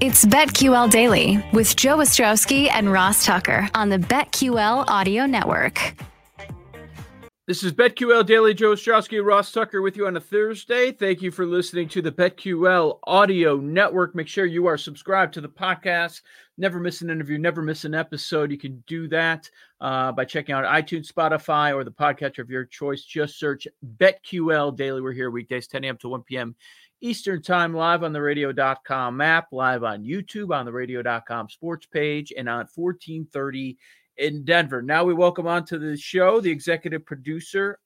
It's BetQL Daily with Joe Ostrowski and Ross Tucker on the BetQL Audio Network. This is BetQL Daily. Joe Ostrowski, Ross Tucker with you on a Thursday. Thank you for listening to the BetQL Audio Network. Make sure you are subscribed to the podcast. Never miss an interview, never miss an episode. You can do that uh, by checking out iTunes, Spotify, or the podcatcher of your choice. Just search BetQL Daily. We're here weekdays, 10 a.m. to 1 p.m. Eastern Time, live on the radio.com app, live on YouTube on the radio.com sports page, and on 1430 in Denver. Now we welcome on to the show the executive producer,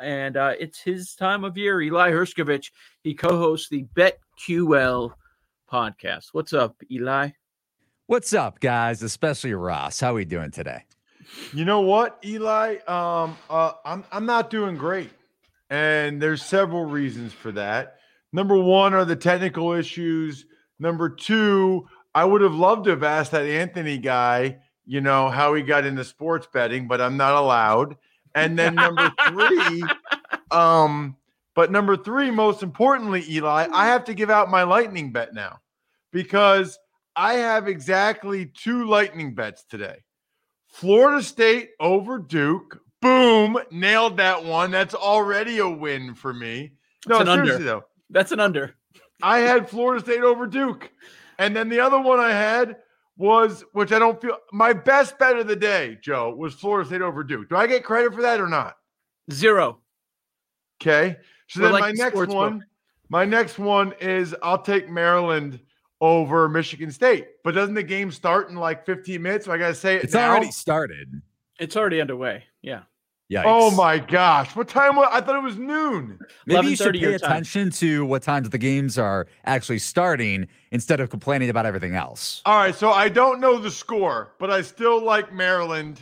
and uh, it's his time of year, Eli Hershkovich. He co hosts the BetQL podcast. What's up, Eli? What's up, guys? Especially Ross. How are we doing today? You know what, Eli? Um, uh, I'm I'm not doing great, and there's several reasons for that. Number one are the technical issues. Number two, I would have loved to have asked that Anthony guy, you know, how he got into sports betting, but I'm not allowed. And then number three, um, but number three, most importantly, Eli, I have to give out my lightning bet now because I have exactly two lightning bets today. Florida State over Duke. Boom, nailed that one. That's already a win for me. No, seriously under. though. That's an under. I had Florida State over Duke. And then the other one I had was, which I don't feel my best bet of the day, Joe, was Florida State over Duke. Do I get credit for that or not? Zero. Okay. So We're then like my the next one, book. my next one is I'll take Maryland over Michigan State. But doesn't the game start in like 15 minutes? So I gotta say it It's now? already started. It's already underway. Yeah. Yikes. Oh my gosh. What time was I thought it was noon. Maybe you should pay your time. attention to what times the games are actually starting instead of complaining about everything else. All right, so I don't know the score, but I still like Maryland.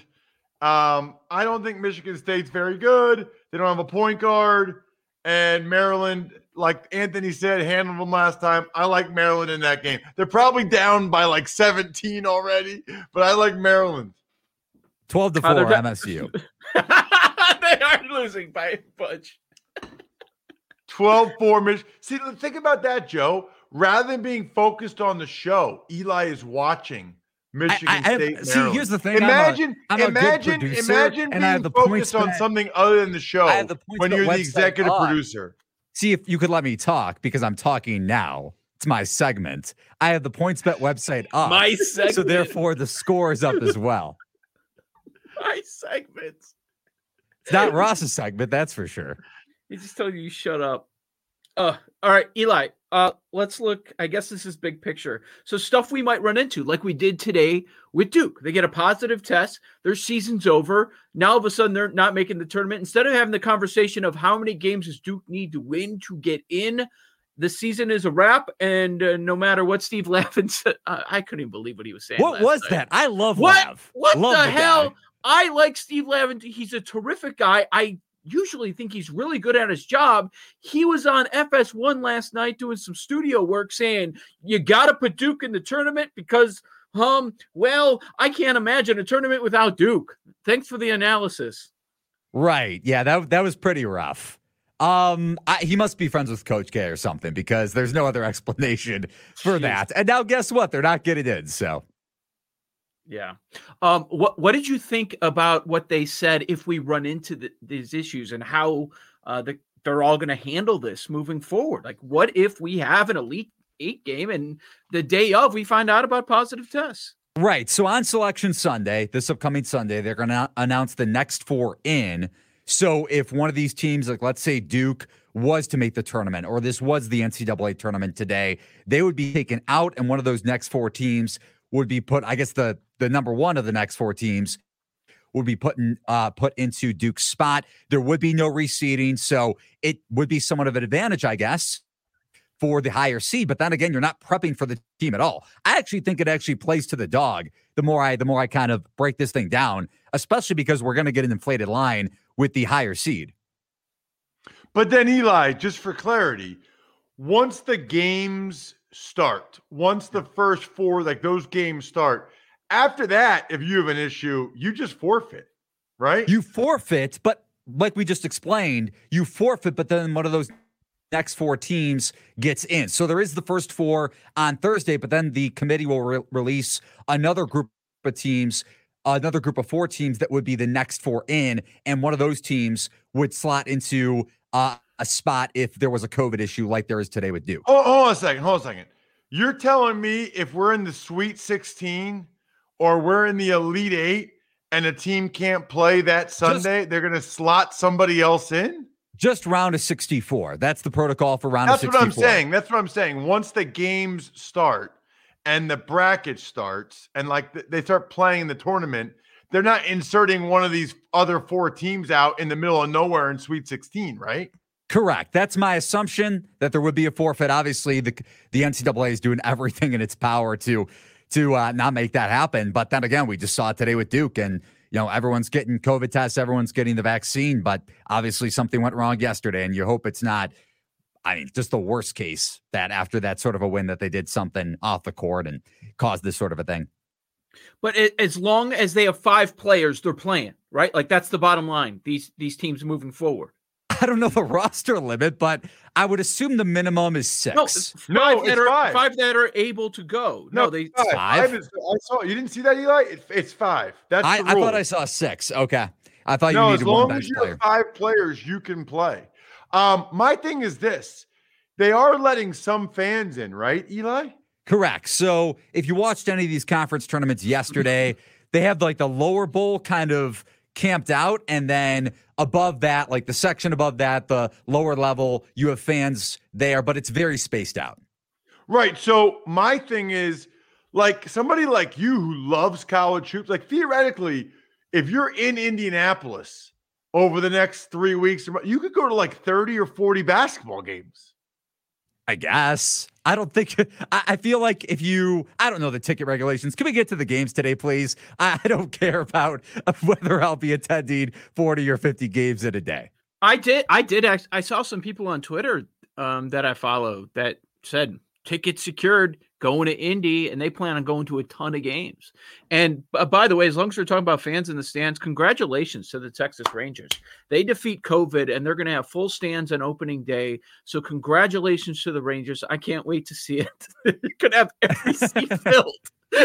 Um, I don't think Michigan State's very good. They don't have a point guard, and Maryland, like Anthony said, handled them last time. I like Maryland in that game. They're probably down by like 17 already, but I like Maryland. 12 to Oh, 4 they're not- MSU. they are losing by a bunch. 12 4 Mich- See, think about that, Joe. Rather than being focused on the show, Eli is watching Michigan I- I- State. see, here's the thing, I'm a- Imagine, I'm a good imagine, producer, imagine and I have being the focused on bet- something other than the show I have the points when bet you're the website executive up. producer. See if you could let me talk because I'm talking now. It's my segment. I have the PointsBet website up. My segment. so therefore the score is up as well. My segments. It's not Ross's segment, that's for sure. He just told you you shut up. Uh, all right, Eli. Uh, let's look. I guess this is big picture. So stuff we might run into, like we did today with Duke. They get a positive test. Their season's over. Now all of a sudden they're not making the tournament. Instead of having the conversation of how many games does Duke need to win to get in, the season is a wrap. And uh, no matter what Steve Lavin said, uh, I couldn't even believe what he was saying. What was night. that? I love What? Lav. What Love the guy. hell? I like Steve Lavin. He's a terrific guy. I usually think he's really good at his job. He was on FS1 last night doing some studio work saying, you got to put Duke in the tournament because, um, well, I can't imagine a tournament without Duke. Thanks for the analysis. Right. Yeah, that that was pretty rough. Um, I, he must be friends with Coach K or something because there's no other explanation for Jeez. that. And now, guess what? They're not getting in. So Yeah. Um, what what did you think about what they said if we run into the, these issues and how uh, the, they're all going to handle this moving forward? Like, what if we have an elite eight game and the day of we find out about positive tests? Right. So on Selection Sunday, this upcoming Sunday, they're going to announce the next four in. So if one of these teams, like let's say Duke, was to make the tournament, or this was the NCAA tournament today, they would be taken out, and one of those next four teams would be put. I guess the the number one of the next four teams would be put in, uh, put into Duke's spot. There would be no reseeding, so it would be somewhat of an advantage, I guess, for the higher seed. But then again, you're not prepping for the team at all. I actually think it actually plays to the dog. The more I the more I kind of break this thing down, especially because we're going to get an inflated line with the higher seed. But then, Eli, just for clarity, once the games start, once the first four, like those games start, after that, if you have an issue, you just forfeit, right? You forfeit, but like we just explained, you forfeit, but then one of those next four teams gets in. So there is the first four on Thursday, but then the committee will re- release another group of teams, another group of four teams that would be the next four in, and one of those teams would slot into uh, a spot if there was a COVID issue like there is today with Duke. Hold, hold on a second. Hold on a second. You're telling me if we're in the Sweet 16 or we're in the Elite Eight and a team can't play that Sunday, they're going to slot somebody else in? Just round of 64. That's the protocol for round That's of what I'm saying. That's what I'm saying. Once the games start and the bracket starts and like th- they start playing the tournament, they're not inserting one of these other four teams out in the middle of nowhere in Sweet 16, right? Correct. That's my assumption that there would be a forfeit. Obviously, the the NCAA is doing everything in its power to to uh, not make that happen. But then again, we just saw it today with Duke, and you know everyone's getting COVID tests, everyone's getting the vaccine, but obviously something went wrong yesterday, and you hope it's not. I mean, just the worst case that after that sort of a win that they did something off the court and caused this sort of a thing. But it, as long as they have five players, they're playing, right? Like that's the bottom line. These these teams moving forward. I don't know the roster limit, but I would assume the minimum is six. No, five that it's are five. that are able to go. No, they five. Five? is- I saw you didn't see that, Eli. It, it's five. That's I, the I thought I saw six. Okay. I thought no, you as needed one long bench as you player. have five players, you can play. Um, my thing is this: they are letting some fans in, right, Eli? Correct. So if you watched any of these conference tournaments yesterday, they have like the lower bowl kind of camped out, and then above that, like the section above that, the lower level, you have fans there, but it's very spaced out. Right. So my thing is, like somebody like you who loves college hoops, like theoretically, if you're in Indianapolis over the next three weeks, you could go to like 30 or 40 basketball games. I guess. I don't think, I, feel like if you, I don't know the ticket regulations. Can we get to the games today, please? I, don't care about whether I'll be attending 40 or 50 games in a day. I did. I did. I saw some people on Twitter um, that I follow that said tickets secured going to Indy, and they plan on going to a ton of games. And uh, by the way, as long as we're talking about fans in the stands, congratulations to the Texas Rangers. They defeat COVID, and they're going to have full stands on opening day. So congratulations to the Rangers. I can't wait to see it. Going to have every seat filled.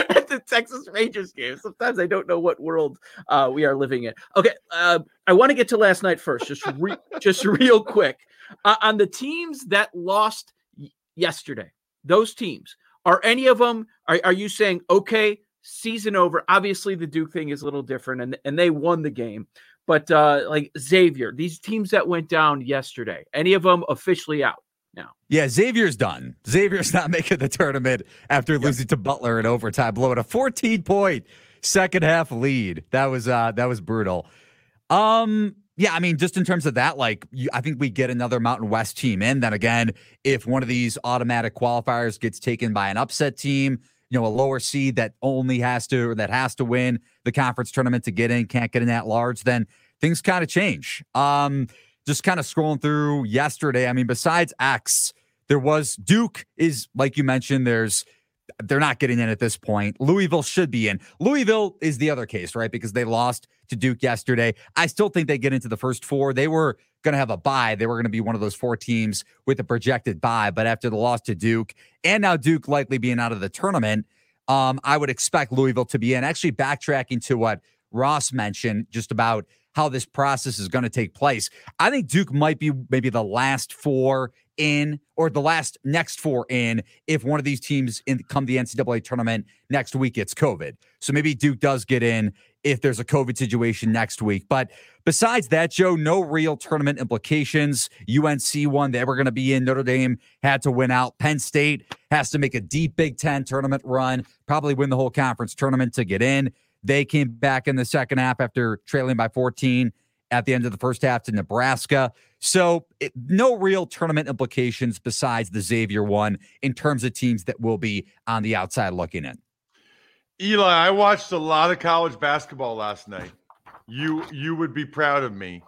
At the Texas Rangers game. Sometimes I don't know what world uh, we are living in. Okay, uh, I want to get to last night first, just re- just real quick uh, on the teams that lost yesterday. Those teams are any of them? Are, are you saying okay, season over? Obviously, the Duke thing is a little different, and and they won the game. But uh, like Xavier, these teams that went down yesterday, any of them officially out now? Yeah, Xavier's done. Xavier's not making the tournament after losing to Butler in overtime, blowing a 14 point second half lead. That was uh that was brutal. Um yeah, I mean, just in terms of that, like you, I think we get another Mountain West team in. Then again, if one of these automatic qualifiers gets taken by an upset team, you know, a lower seed that only has to or that has to win the conference tournament to get in, can't get in that large, then things kind of change. Um, just kind of scrolling through yesterday. I mean, besides X, there was Duke is like you mentioned. There's they're not getting in at this point. Louisville should be in. Louisville is the other case, right? Because they lost to Duke yesterday. I still think they get into the first four. They were going to have a bye. They were going to be one of those four teams with a projected bye. But after the loss to Duke, and now Duke likely being out of the tournament, um, I would expect Louisville to be in. Actually, backtracking to what Ross mentioned just about how this process is going to take place. I think Duke might be maybe the last four in or the last next four in if one of these teams in come the NCAA tournament next week gets COVID. So maybe Duke does get in if there's a COVID situation next week. But besides that, Joe, no real tournament implications. UNC won. They were going to be in. Notre Dame had to win out. Penn State has to make a deep Big Ten tournament run, probably win the whole conference tournament to get in. They came back in the second half after trailing by 14 at the end of the first half to Nebraska. So, it, no real tournament implications besides the Xavier one in terms of teams that will be on the outside looking in. Eli, I watched a lot of college basketball last night. You you would be proud of me.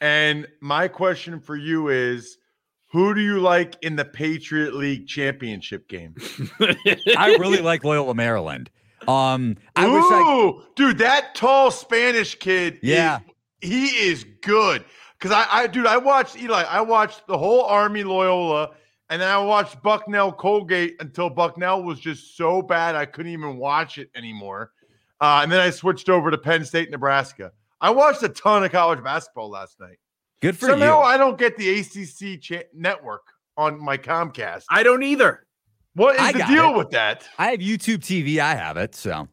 And my question for you is who do you like in the Patriot League championship game? I really like Loyola Maryland. Um, I Ooh, wish I, dude, that tall Spanish kid. Yeah. is- he is good. Cause I, I, dude, I watched Eli. I watched the whole Army Loyola, and then I watched Bucknell Colgate until Bucknell was just so bad I couldn't even watch it anymore. Uh, and then I switched over to Penn State, Nebraska. I watched a ton of college basketball last night. good for Somehow you. I don't get the ACC cha- network on my Comcast. I don't either. What is I the deal it. with that? I have YouTube TV. I have it. So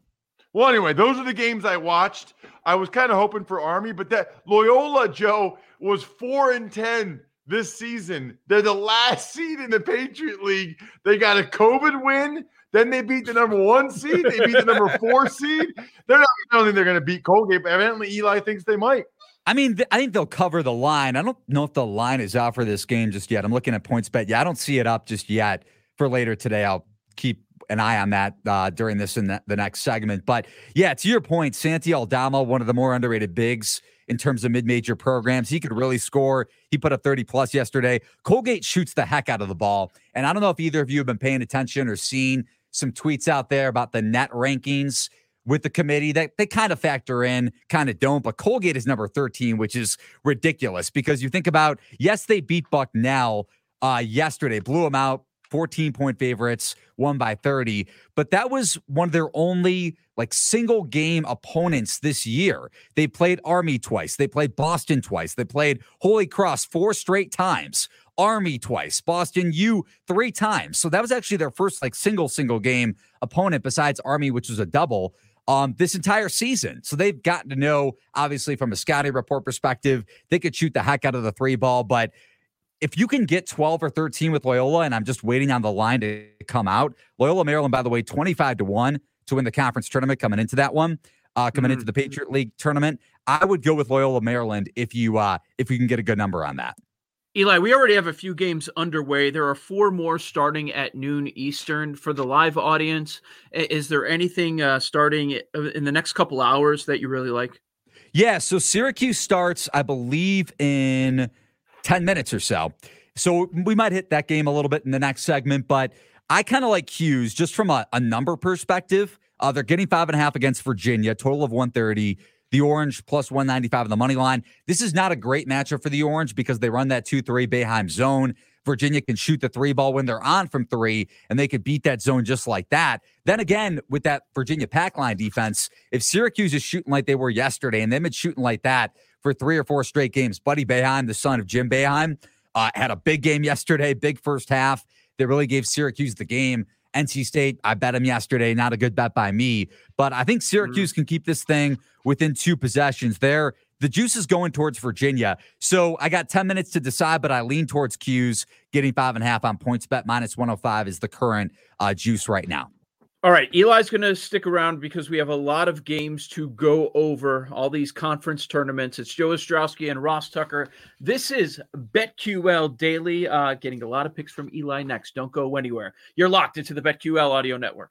Well, anyway, those are the games I watched. I was kind of hoping for Army, but that Loyola Joe was four and ten this season. They're the last seed in the Patriot League. They got a COVID win. Then they beat the number one seed. They beat the number four seed. They're not. I don't think they're going to beat Colgate, but evidently Eli thinks they might. I mean, th- I think they'll cover the line. I don't know if the line is out for this game just yet. I'm looking at PointsBet. Yeah, I don't see it up just yet for later today. I'll keep an eye on that uh, during this in the, next segment. But yeah, to your point, Santi Aldama, one of the more underrated bigs in terms of mid-major programs. He could really score. He put up 30 plus yesterday. Colgate shoots the heck out of the ball. And I don't know if either of you have been paying attention or seen some tweets out there about the net rankings with the committee that they kind of factor in, kind of don't. But Colgate is number 13, which is ridiculous because you think about, yes, they beat Bucknell uh, yesterday, blew them out, 14 point favorites, won by 30. But that was one of their only like single game opponents this year. They played Army twice, they played Boston twice, they played Holy Cross four straight times. Army twice, Boston U three times. So that was actually their first like single single game opponent besides Army, which was a double um, this entire season. So they've gotten to know, obviously, from a scouting report perspective, they could shoot the heck out of the three ball. But if you can get 12 or 13 with Loyola, and I'm just waiting on the line to come out, Loyola Maryland, by the way, 25 to 1 to win the conference tournament coming into that one, uh, coming into the Patriot League tournament. I would go with Loyola Maryland if you uh if you can get a good number on that. Eli, we already have a few games underway. There are four more starting at noon Eastern for the live audience. Is there anything uh, starting in the next couple hours that you really like? Yeah, so Syracuse starts, I believe, in 10 minutes or so. So we might hit that game a little bit in the next segment, but I kind of like 'Cuse just from a, a number perspective. Uh, they're getting five and a half against Virginia, total of 130. The Orange plus 195 on the money line. This is not a great matchup for the Orange because they run that 2 3 Boeheim zone. Virginia can shoot the three ball when they're on from three, and they could beat that zone just like that. Then again, with that Virginia pack line defense, if Syracuse is shooting like they were yesterday and they've been shooting like that for three or four straight games, Buddy Boeheim, the son of Jim Boeheim, uh, had a big game yesterday, big first half. They really gave Syracuse the game. NC State, I bet him yesterday. Not a good bet by me, but I think Syracuse can keep this thing within two possessions. There, the juice is going towards Virginia. So I got 10 minutes to decide, but I lean towards 'Cuse getting five and a half on PointsBet. Minus 105 is the current uh, juice right now. All right, Eli's going to stick around because we have a lot of games to go over, all these conference tournaments. It's Joe Ostrowski and Ross Tucker. This is BetQL Daily, uh, getting a lot of picks from Eli next. Don't go anywhere. You're locked into the BetQL audio network.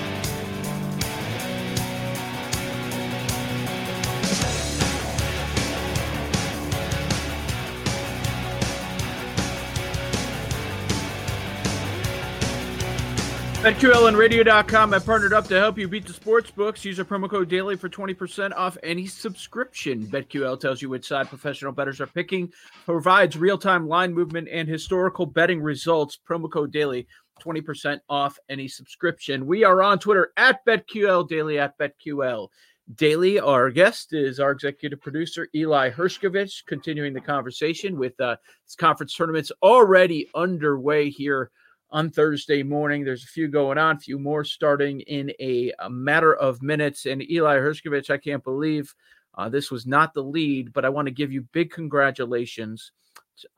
BetQL and radio.com have partnered up to help you beat the sports books. Use our promo code DAILY for 20% off any subscription. BetQL tells you which side professional bettors are picking, provides real time line movement and historical betting results. Promo code DAILY, 20% off any subscription. We are on Twitter at BetQL Daily, at BetQL Daily. Our guest is our executive producer, Eli Hershkovich, continuing the conversation with uh, this conference tournaments already underway here on Thursday morning. There's a few going on, a few more starting in a, a matter of minutes. And Eli Hershkovich, I can't believe uh, this was not the lead, but I want to give you big congratulations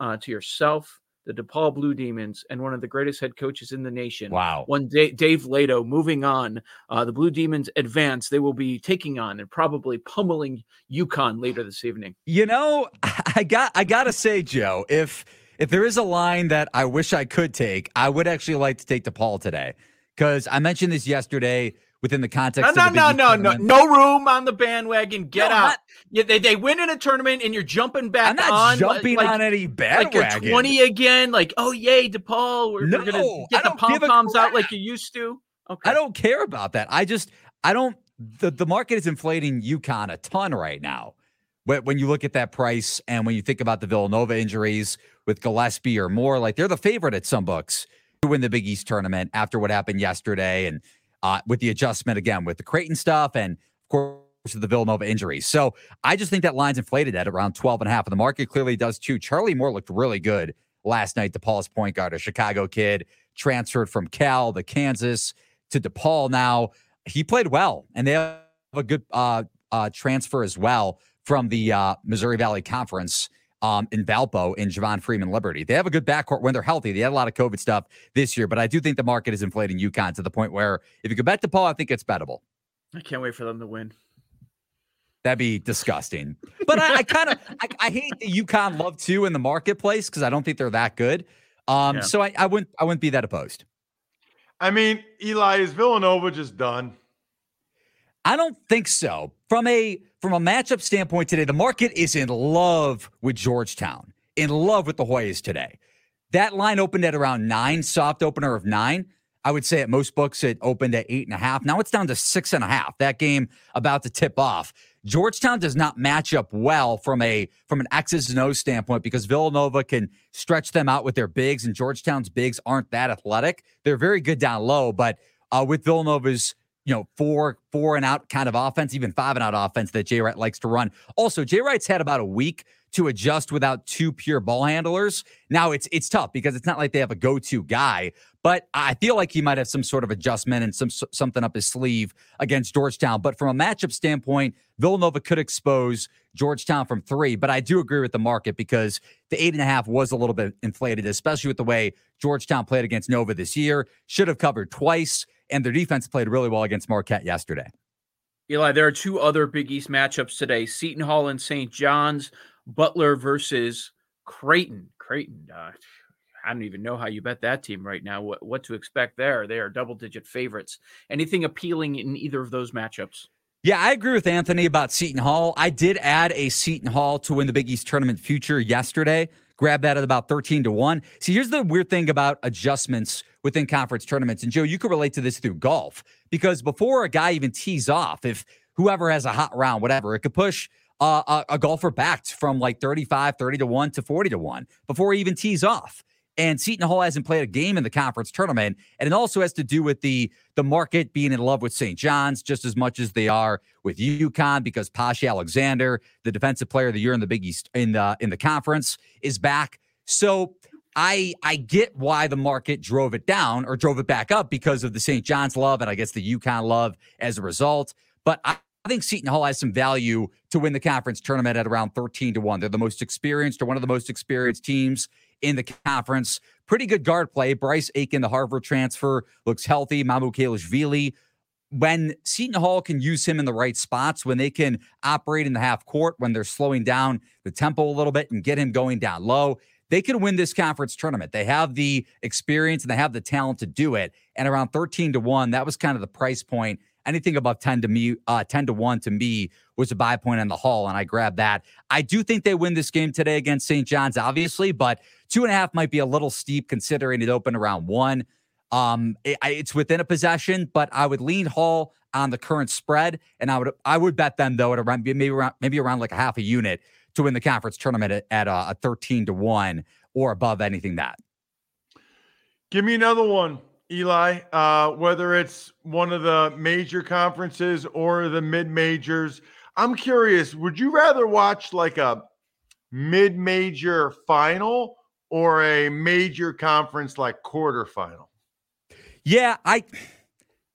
uh, to yourself, the DePaul Blue Demons, and one of the greatest head coaches in the nation. Wow. One day, Dave Leitao moving on. Uh, the Blue Demons advance. They will be taking on and probably pummeling UConn later this evening. You know, I got I gotta say, Joe, if – if there is a line that I wish I could take, I would actually like to take DePaul today because I mentioned this yesterday within the context. No, of no, no, no, no, no room on the bandwagon. Get no, out. Not, yeah, they, they win in a tournament and you're jumping back I'm not on. jumping like, on any bandwagon. Like you're 20 again. Like, oh yay, DePaul. We're, no, we're gonna get the pom poms out like you used to. Okay. I don't care about that. I just I don't. The the market is inflating UConn a ton right now. When you look at that price and when you think about the Villanova injuries, with Gillespie or Moore. Like they're the favorite at some books to win the Big East tournament after what happened yesterday and uh, with the adjustment again with the Creighton stuff and of course the Villanova injuries. So I just think that line's inflated at around 12 and a half. And the market clearly does too. Charlie Moore looked really good last night. DePaul's point guard, a Chicago kid, transferred from Cal to Kansas to DePaul now. He played well, and they have a good uh, uh, transfer as well from the uh, Missouri Valley Conference um, in Valpo in Javon Freeman Liberty. They have a good backcourt when they're healthy. They had a lot of COVID stuff this year, but I do think the market is inflating UConn to the point where if you could bet DePaul, I think it's bettable. I can't wait for them to win. That'd be disgusting. But I, I kind of I, I, hate the UConn love too in the marketplace because I don't think they're that good. Um, yeah. so I, I wouldn't I wouldn't be that opposed. I mean, Eli, is Villanova just done? I don't think so. From a from a matchup standpoint today, the market is in love with Georgetown, in love with the Hoyas today. That line opened at around nine, soft opener of nine. I would say at most books it opened at eight and a half. Now it's down to six and a half. That game about to tip off. Georgetown does not match up well from a from an X's and O's standpoint because Villanova can stretch them out with their bigs, and Georgetown's bigs aren't that athletic. They're very good down low, but uh, with Villanova's you know, four, four and out kind of offense, even five and out offense that Jay Wright likes to run. Also, Jay Wright's had about a week to adjust without two pure ball handlers. Now it's it's tough because it's not like they have a go-to guy, but I feel like he might have some sort of adjustment and some something up his sleeve against Georgetown. But from a matchup standpoint, Villanova could expose Georgetown from three. But I do agree with the market because the eight and a half was a little bit inflated, especially with the way Georgetown played against Nova this year. Should have covered twice and their defense played really well against Marquette yesterday. Eli, there are two other Big East matchups today: Seton Hall and St. John's, Butler versus Creighton. Creighton, uh, I don't even know how you bet that team right now. What what to expect there? They are double digit favorites. Anything appealing in either of those matchups? Yeah, I agree with Anthony about Seton Hall. I did add a Seton Hall to win the Big East tournament future yesterday Grab that at about 13 to 1. See, here's the weird thing about adjustments within conference tournaments. And Joe, you could relate to this through golf because before a guy even tees off, if whoever has a hot round, whatever, it could push uh, a, a golfer back from like 35, 30 to 1 to 40 to 1 before he even tees off. And Seton Hall hasn't played a game in the conference tournament. And it also has to do with the the market being in love with St. John's just as much as they are with UConn because Posh Alexander, the defensive player of the year in the Big East in the in the conference, is back. So I I get why the market drove it down or drove it back up because of the St. John's love and I guess the UConn love as a result. But I, I think Seton Hall has some value to win the conference tournament at around 13 to 1. They're the most experienced or one of the most experienced teams in the conference. Pretty good guard play. Bryce Aiken, the Harvard transfer, looks healthy. Mamukelashvili. When Seton Hall can use him in the right spots, when they can operate in the half court, when they're slowing down the tempo a little bit and get him going down low, they can win this conference tournament. They have the experience and they have the talent to do it. And around 13 to 1, that was kind of the price point anything above 10 to me, uh, 10 to 1 to me was a buy point on the hall, and I grabbed that. I do think they win this game today against St. John's, obviously, but two and a half might be a little steep considering it opened around one. Um, it, it's within a possession, but I would lean Hall on the current spread, and I would I would bet them though at around maybe around maybe around like a half a unit to win the conference tournament at, at a, a 13 to 1 or above anything that. Give me another one. Eli, uh, whether it's one of the major conferences or the mid majors. I'm curious, would you rather watch like a mid major final or a major conference like quarterfinal? Yeah, I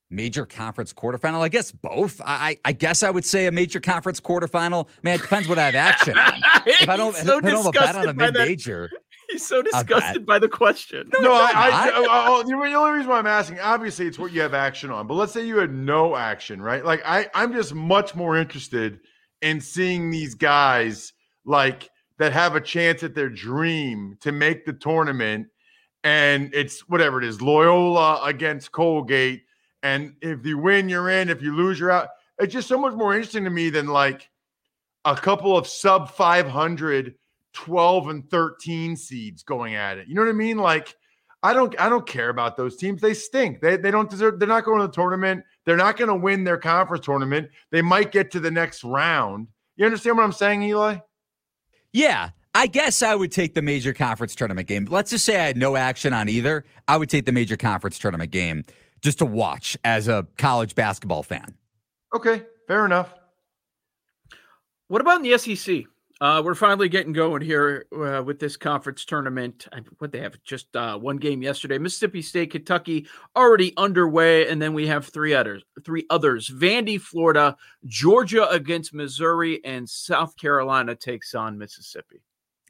major conference quarterfinal. I guess both. I I guess I would say a major conference quarterfinal. Man, it depends what I have action. if I don't, so if I don't have a bet on a mid major. He's so disgusted by the question. No, no I, I, I, oh, oh, I, the only reason why I'm asking, obviously, it's what you have action on. But let's say you had no action, right? Like I, I'm just much more interested in seeing these guys like that have a chance at their dream to make the tournament, and it's whatever it is, Loyola against Colgate, and if you win, you're in. If you lose, you're out. It's just so much more interesting to me than like a couple of sub 500 12 and 13 seeds going at it. You know what I mean? Like I don't I don't care about those teams. They stink. They they don't deserve they're not going to the tournament. They're not going to win their conference tournament. They might get to the next round. You understand what I'm saying, Eli? Yeah. I guess I would take the major conference tournament game. Let's just say I had no action on either. I would take the major conference tournament game just to watch as a college basketball fan. Okay, fair enough. What about in the SEC? Uh, we're finally getting going here uh, with this conference tournament. What they have just uh, one game yesterday. Mississippi State, Kentucky already underway, and then we have three others. Three others: Vandy, Florida, Georgia against Missouri, and South Carolina takes on Mississippi.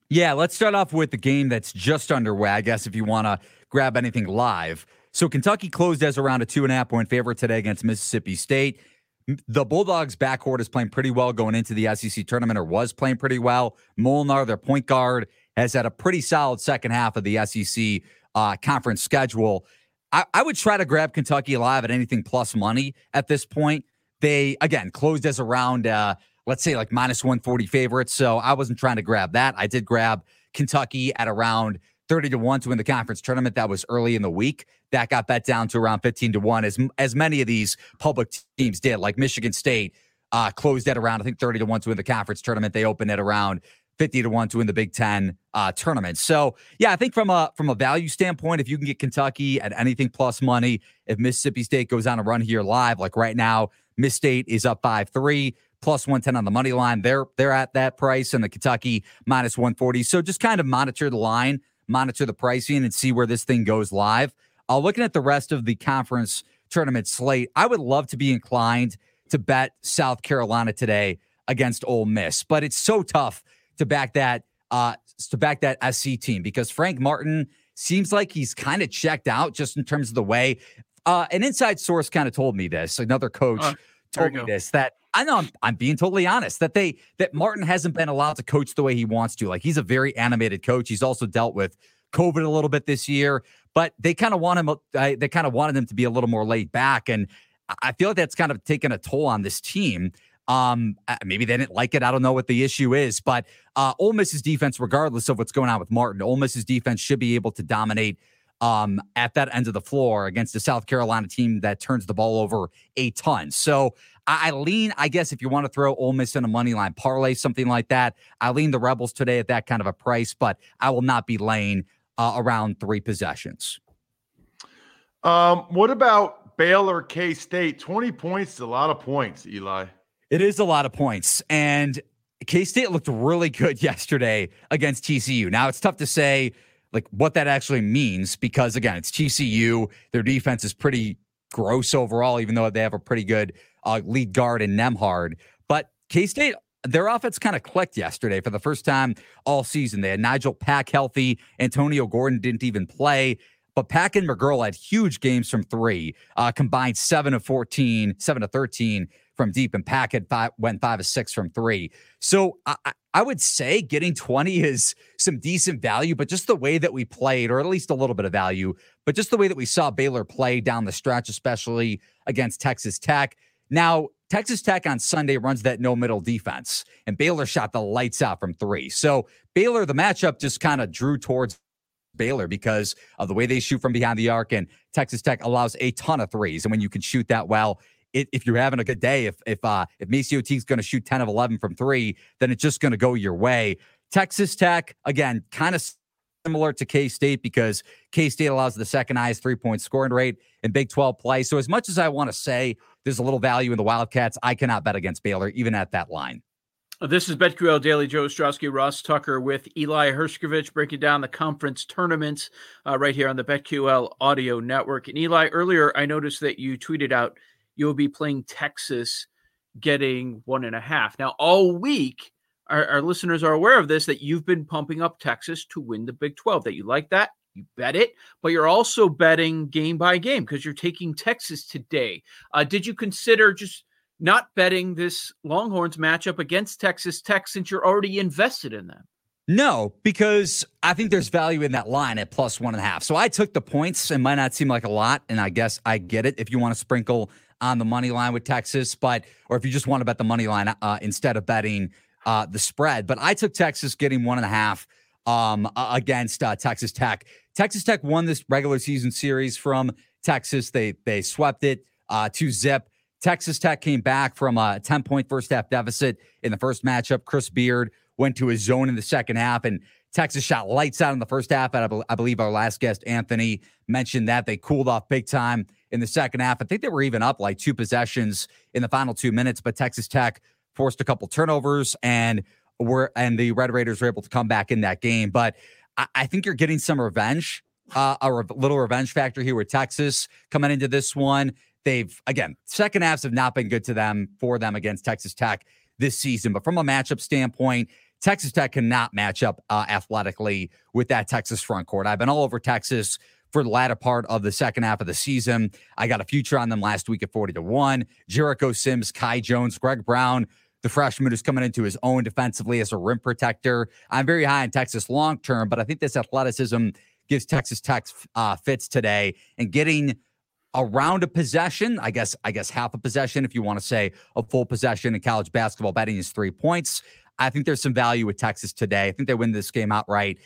Yeah, let's start off with the game that's just underway. I guess if you want to grab anything live. So Kentucky closed as around a two and a half point favorite today against Mississippi State the Bulldogs backcourt is playing pretty well going into the SEC tournament or was playing pretty well. Molinar, their point guard, has had a pretty solid second half of the SEC uh, conference schedule. I, I, would try to grab Kentucky live at anything plus money at this point. They, again, closed as around, uh, let's say, like minus 140 favorites. So I wasn't trying to grab that. I did grab Kentucky at around 30 to 1 to win the conference tournament. That was early in the week. That got bet down to around 15 to 1, as, as many of these public teams did, like Michigan State uh, closed at around, I think, 30 to 1 to win the conference tournament. They opened at around 50 to 1 to win the Big Ten uh, tournament. So, yeah, I think from a from a value standpoint, if you can get Kentucky at anything plus money, if Mississippi State goes on a run here live, like right now, Miss State is up 5 3 plus 110 on the money line. They're they're at that price and the Kentucky minus 140. So just kind of monitor the line monitor the pricing and see where this thing goes live. Uh, looking at the rest of the conference tournament slate, I would love to be inclined to bet South Carolina today against Ole Miss, but it's so tough to back that uh, to back that SC team because Frank Martin seems like he's kind of checked out just in terms of the way. Uh, an inside source kind of told me this. Another coach uh, told me this that I know I'm, I'm being totally honest that they that Martin hasn't been allowed to coach the way he wants to. Like he's a very animated coach. He's also dealt with COVID a little bit this year, but they kind of want him. Uh, they kind of wanted him to be a little more laid back, and I feel like that's kind of taken a toll on this team. Um, maybe they didn't like it. I don't know what the issue is, but uh, Ole Miss's defense, regardless of what's going on with Martin, Ole Miss's defense should be able to dominate um, at that end of the floor against a South Carolina team that turns the ball over a ton. So I, I lean, I guess, if you want to throw Ole Miss in a money line parlay, something like that, I lean the Rebels today at that kind of a price, but I will not be laying uh, around three possessions. Um, what about Baylor K State? 20 points is a lot of points, Eli. It is a lot of points. And K State looked really good yesterday against TCU. Now, it's tough to say like what that actually means because, again, it's TCU. Their defense is pretty gross overall, even though they have a pretty good uh, lead guard in Nembhard. But K State, their offense kind of clicked yesterday for the first time all season. They had Nigel Pack healthy. Antonio Gordon didn't even play. But Pack and McGuirl had huge games from three, uh, combined seven of 14, seven to 13 from deep, and Packett five, went five of six from three. So I, I would say getting 20 is some decent value, but just the way that we played, or at least a little bit of value, but just the way that we saw Baylor play down the stretch, especially against Texas Tech. Now, Texas Tech on Sunday runs that no middle defense, and Baylor shot the lights out from three. So Baylor, the matchup just kind of drew towards Baylor because of the way they shoot from behind the arc, and Texas Tech allows a ton of threes. And when you can shoot that well, if you're having a good day, if if uh, if MaCio Teague's going to shoot 10 of 11 from three, then it's just going to go your way. Texas Tech, again, kind of similar to K State because K State allows the second highest three point scoring rate in Big 12 play. So, as much as I want to say there's a little value in the Wildcats, I cannot bet against Baylor, even at that line. This is BetQL Daily. Joe Ostrowski, Ross Tucker with Eli Hershkovich breaking down the conference tournaments uh, right here on the BetQL Audio Network. And Eli, earlier I noticed that you tweeted out you'll be playing Texas getting one and a half. Now, all week, our, our, listeners are aware of this that you've been pumping up Texas to win the Big 12, that you like that. You bet it, but you're also betting game by game because you're taking Texas today. Uh, did you consider just not betting this Longhorns matchup against Texas Tech since you're already invested in them? No, because I think there's value in that line at plus one and a half. So I took the points. It might not seem like a lot, and I guess I get it if you want to sprinkle on the money line with Texas, but or if you just want to bet the money line uh, instead of betting uh, the spread. But I took Texas getting one and a half um, against uh, Texas Tech. Texas Tech won this regular season series from Texas. They they swept it uh, to zip. Texas Tech came back from a 10 point first half deficit in the first matchup. Chris Beard went to his zone in the second half, and Texas shot lights out in the first half. And I believe our last guest, Anthony, mentioned that they cooled off big time in the second half. I think they were even up like two possessions in the final two minutes, but Texas Tech forced a couple turnovers and were and the Red Raiders were able to come back in that game. But I, I think you're getting some revenge, uh, a re- little revenge factor here with Texas coming into this one. They've again second halves have not been good to them for them against Texas Tech this season, but from a matchup standpoint. Texas Tech cannot match up uh, athletically with that Texas front court. I've been all over Texas for the latter part of the second half of the season. I got a future on them last week at 40 to 1. Jericho Sims, Kai Jones, Greg Brown, the freshman who's coming into his own defensively as a rim protector. I'm very high in Texas long term, but I think this athleticism gives Texas Tech uh, fits today and getting around a possession. I guess I guess half a possession if you want to say a full possession in college basketball betting is three points. I think there's some value with Texas today. I think they win this game outright.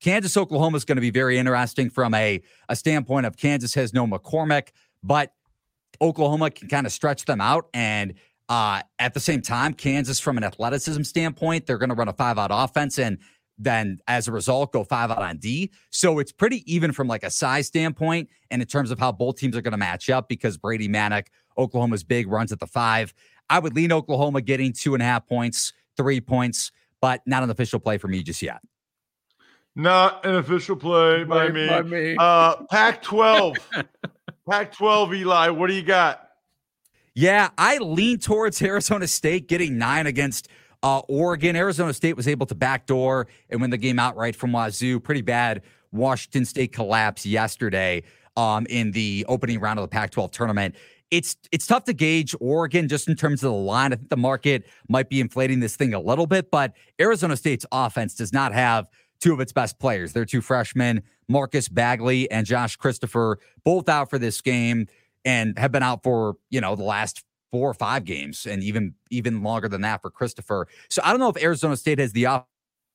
Kansas, Oklahoma is going to be very interesting from a, a standpoint of Kansas has no McCormack, but Oklahoma can kind of stretch them out. And uh, at the same time, Kansas, from an athleticism standpoint, they're going to run a five out offense and then as a result go five out on D. So it's pretty even from like a size standpoint and in terms of how both teams are going to match up because Brady Manek, Oklahoma's big, runs at the five. I would lean Oklahoma getting two and a half points, three points, but not an official play for me just yet. Not an official play by, by me. By me. Uh, Pac 12. Pac 12, Eli, what do you got? Yeah, I lean towards Arizona State getting nine against uh, Oregon. Arizona State was able to backdoor and win the game outright from Wazoo. Pretty bad Washington State collapse yesterday um, in the opening round of the Pac 12 tournament. It's it's tough to gauge Oregon just in terms of the line. I think the market might be inflating this thing a little bit, but Arizona State's offense does not have two of its best players. They're two freshmen, Marcus Bagley and Josh Christopher, both out for this game and have been out for, you know, the last four or five games, and even even longer than that for Christopher. So I don't know if Arizona State has the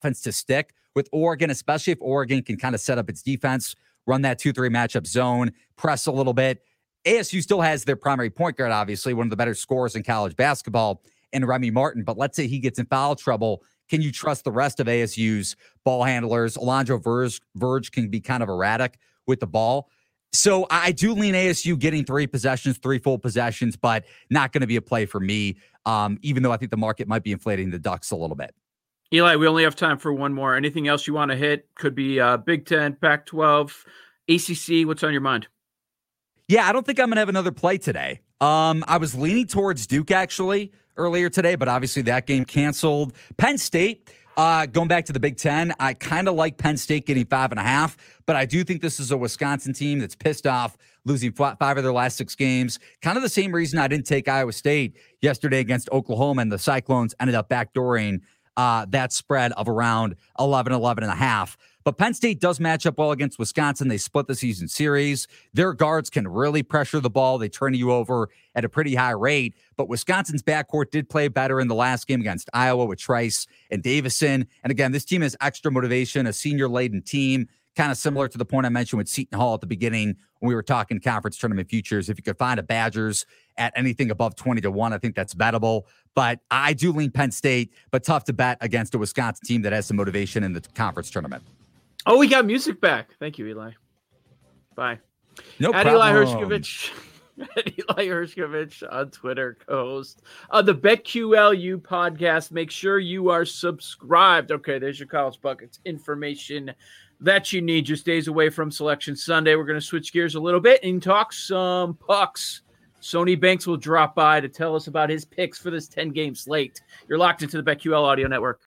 offense to stick with Oregon, especially if Oregon can kind of set up its defense, run that two three matchup zone, press a little bit. ASU still has their primary point guard, obviously one of the better scorers in college basketball, and Remy Martin. But let's say he gets in foul trouble. Can you trust the rest of ASU's ball handlers? Alonzo Verge, Verge can be kind of erratic with the ball. So I do lean ASU getting three possessions, three full possessions, but not going to be a play for me. Um, even though I think the market might be inflating the Ducks a little bit. Eli, we only have time for one more. Anything else you want to hit? Could be uh, Big Ten, Pac 12, ACC. What's on your mind? Yeah, I don't think I'm to have another play today. Um, I was leaning towards Duke actually earlier today, but obviously that game canceled. Penn State, uh, going back to the Big Ten, I kind of like Penn State getting five and a half, but I do think this is a Wisconsin team that's pissed off, losing five of their last six games. Kind of the same reason I didn't take Iowa State yesterday against Oklahoma, and the Cyclones ended up backdooring uh, that spread of around 11, 11 and a half. But Penn State does match up well against Wisconsin. They split the season series. Their guards can really pressure the ball. They turn you over at a pretty high rate. But Wisconsin's backcourt did play better in the last game against Iowa with Trice and Davison. And again, this team has extra motivation, a senior laden team, kind of similar to the point I mentioned with Seton Hall at the beginning when we were talking conference tournament futures. If you could find a Badgers at anything above 20 to 1, I think that's bettable. But I do lean Penn State, but tough to bet against a Wisconsin team that has some motivation in the conference tournament. Oh, we got music back. Thank you, Eli. Bye. No At problem. Eli Hershkovich. At Eli Hershkovich on Twitter, co-host of the BetQLU podcast. Make sure you are subscribed. Okay, there's your college buckets information that you need. Just days away from Selection Sunday. We're going to switch gears a little bit and talk some pucks. Sony Banks will drop by to tell us about his picks for this 10 game slate. You're locked into the BetQL audio network.